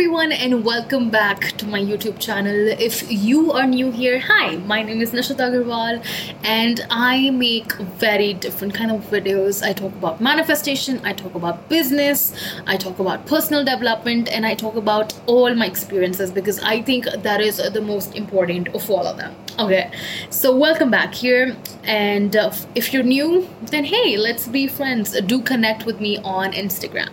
everyone, and welcome back to my YouTube channel. If you are new here, hi, my name is Nishita Agarwal, and I make very different kind of videos. I talk about manifestation, I talk about business, I talk about personal development, and I talk about all my experiences because I think that is the most important of all of them. Okay, so welcome back here, and if you're new, then hey, let's be friends. Do connect with me on Instagram.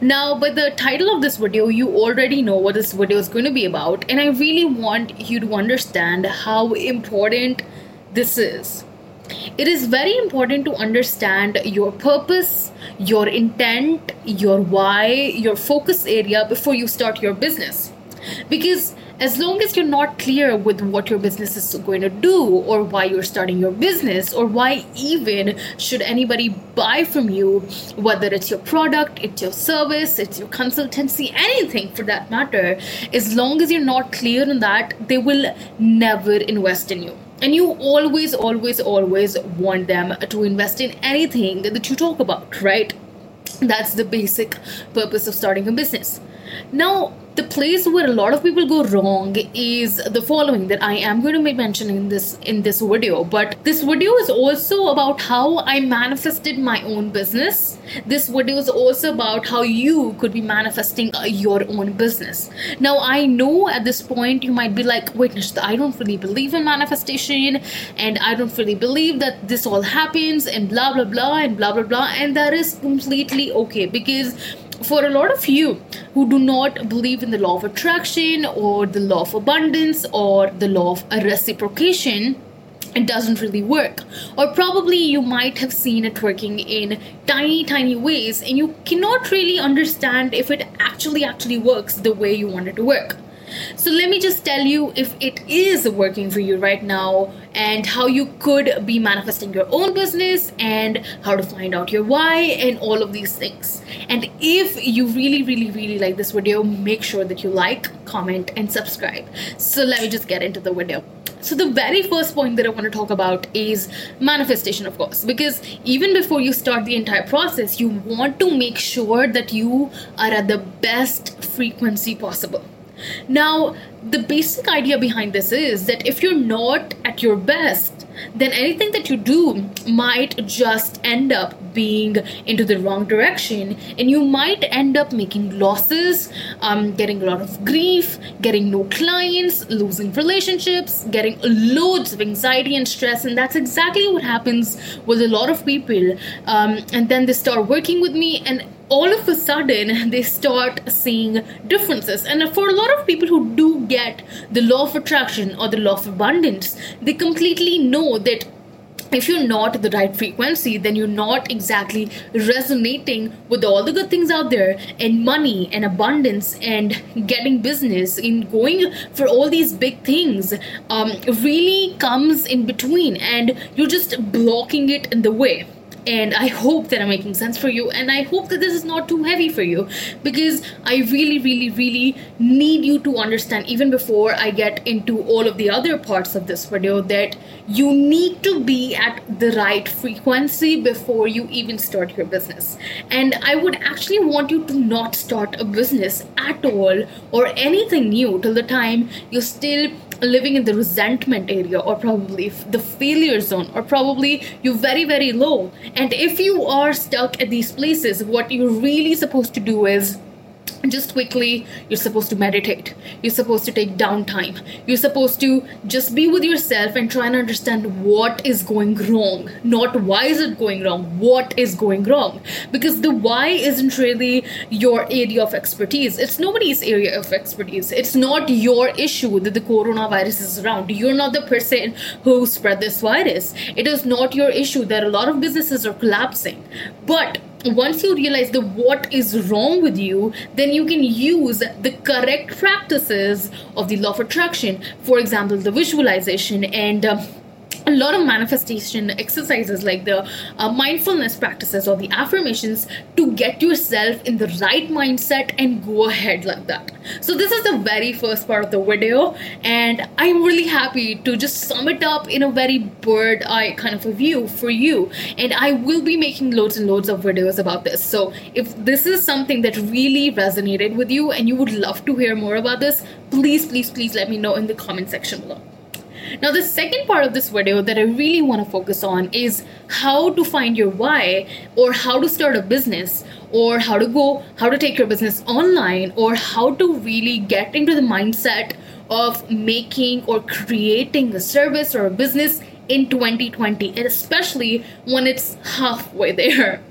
Now, by the title of this video, you already know what this video is going to be about, and I really want you to understand how important this is. It is very important to understand your purpose, your intent, your why, your focus area before you start your business. Because as long as you're not clear with what your business is going to do or why you're starting your business or why even should anybody buy from you whether it's your product it's your service it's your consultancy anything for that matter as long as you're not clear on that they will never invest in you. And you always always always want them to invest in anything that you talk about right? That's the basic purpose of starting a business. Now the place where a lot of people go wrong is the following that I am going to be mentioning in this in this video. But this video is also about how I manifested my own business. This video is also about how you could be manifesting uh, your own business. Now I know at this point you might be like, wait, Nishita, I don't really believe in manifestation, and I don't really believe that this all happens, and blah blah blah, and blah blah blah, and that is completely okay because for a lot of you who do not believe in the law of attraction or the law of abundance or the law of reciprocation, it doesn't really work. Or probably you might have seen it working in tiny, tiny ways and you cannot really understand if it actually, actually works the way you want it to work. So let me just tell you if it is working for you right now and how you could be manifesting your own business and how to find out your why and all of these things. And if you really, really, really like this video, make sure that you like, comment, and subscribe. So let me just get into the video. So, the very first point that I want to talk about is manifestation, of course, because even before you start the entire process, you want to make sure that you are at the best frequency possible. Now, the basic idea behind this is that if you're not at your best, then anything that you do might just end up being into the wrong direction, and you might end up making losses, um, getting a lot of grief, getting no clients, losing relationships, getting loads of anxiety and stress, and that's exactly what happens with a lot of people. Um, and then they start working with me, and all of a sudden they start seeing differences. And for a lot of people who do get the law of attraction or the law of abundance they completely know that if you're not the right frequency, then you're not exactly resonating with all the good things out there and money and abundance and getting business in going for all these big things um, really comes in between and you're just blocking it in the way and I hope that I'm making sense for you. And I hope that this is not too heavy for you. Because I really really really need you to understand even before I get into all of the other parts of this video that you need to be at the right frequency before you even start your business. And I would actually want you to not start a business at all or anything new till the time you're still living in the resentment area or probably the failure zone or probably you're very very low. And if you are stuck at these places what you're really supposed to do is just quickly you're supposed to meditate. You're supposed to take downtime. You're supposed to just be with yourself and try and understand what is going wrong. Not why is it going wrong what is going wrong. Because the why isn't really your area of expertise. It's nobody's area of expertise. It's not your issue that the coronavirus is around. You're not the person who spread this virus. It is not your issue that a lot of businesses are collapsing. But once you realize the what is wrong with you then you can use the correct practices of the law of attraction. For example the visualization and uh, a lot of manifestation exercises like the uh, mindfulness practices or the affirmations to get yourself in the right mindset and go ahead like that. So this is the very first part of the video and i'm really happy to just sum it up in a very bird eye kind of a view for you. And i will be making loads and loads of videos about this. So if this is something that really resonated with you and you would love to hear more about this please please please let me know in the comment section below now, the second part of this video that I really want to focus on is how to find your why or how to start a business or how to go, how to take your business online or how to really get into the mindset of making or creating a service or a business in 2020 and especially when it's halfway there.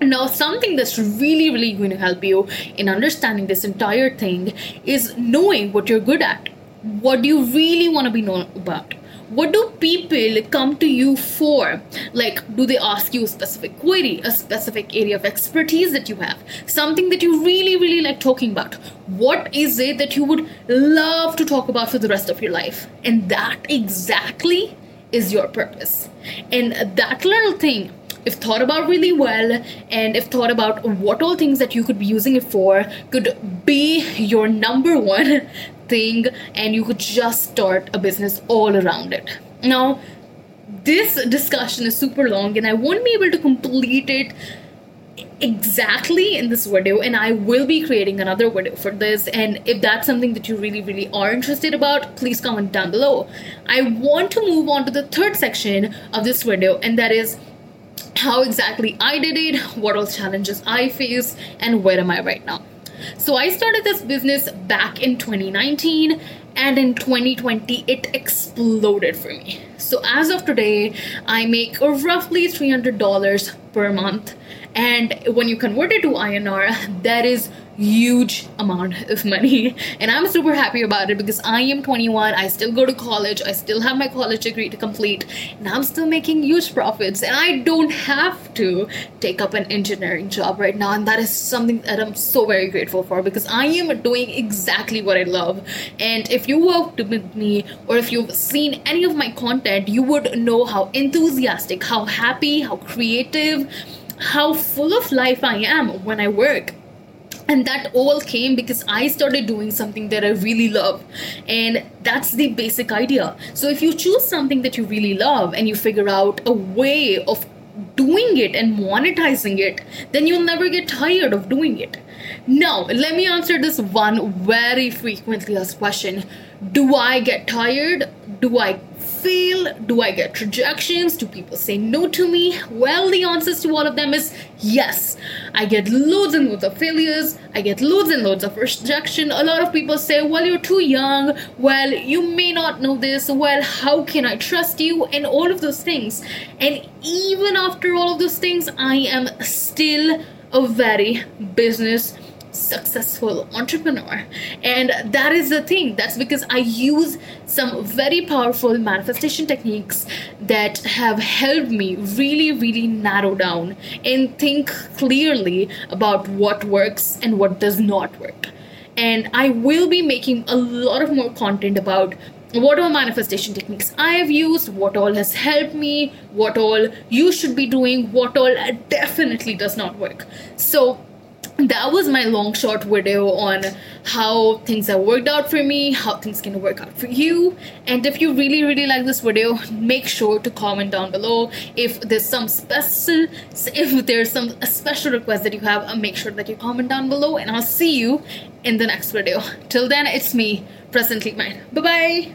Now, something that's really, really going to help you in understanding this entire thing is knowing what you're good at what do you really want to be known about? What do people come to you for? Like do they ask you a specific query a specific area of expertise that you have? Something that you really really like talking about? What is it that you would love to talk about for the rest of your life? And that exactly is your purpose. And that little thing if thought about really well and if thought about what all things that you could be using it for could be your number one thing and you could just start a business all around it. Now, this discussion is super long and I won't be able to complete it exactly in this video and I will be creating another video for this and if that's something that you really really are interested about please comment down below. I want to move on to the third section of this video and that is how exactly I did it, what all challenges I faced and where am I right now. So I started this business back in 2019 and in 2020 it exploded for me. So as of today, I make roughly $300 per month and when you convert it to INR, that is huge amount of money. And i'm super happy about it because i am 21 i still go to college. I still have my college degree to complete. And i'm still making huge profits. And i don't have to take up an engineering job right now. And that is something that i'm so very grateful for because i am doing exactly what i love. And if you worked with me or if you've seen any of my content you would know how enthusiastic how happy how creative how full of life i am when i work and that all came because I started doing something that I really love. And that's the basic idea. So if you choose something that you really love and you figure out a way of doing it and monetizing it, then you'll never get tired of doing it. Now, let me answer this one very frequently asked question Do I get tired? Do I fail? Do I get rejections? Do people say no to me? Well, the answers to all of them is yes. I get loads and loads of failures. I get loads and loads of rejection. A lot of people say, well, you're too young. Well, you may not know this. Well, how can I trust you? And all of those things. And even after all of those things, I am still a very business successful entrepreneur. And that is the thing. That's because I use some very powerful manifestation techniques that have helped me really, really narrow down and think clearly about what works and what does not work. And I will be making a lot of more content about what all manifestation techniques I have used, what all has helped me, what all you should be doing, what all definitely does not work. So that was my long short video on how things have worked out for me how things can work out for you. And if you really really like this video make sure to comment down below. If there's some special if there's some special request that you have uh, make sure that you comment down below and i'll see you in the next video. Till then it's me presently mine. Bye bye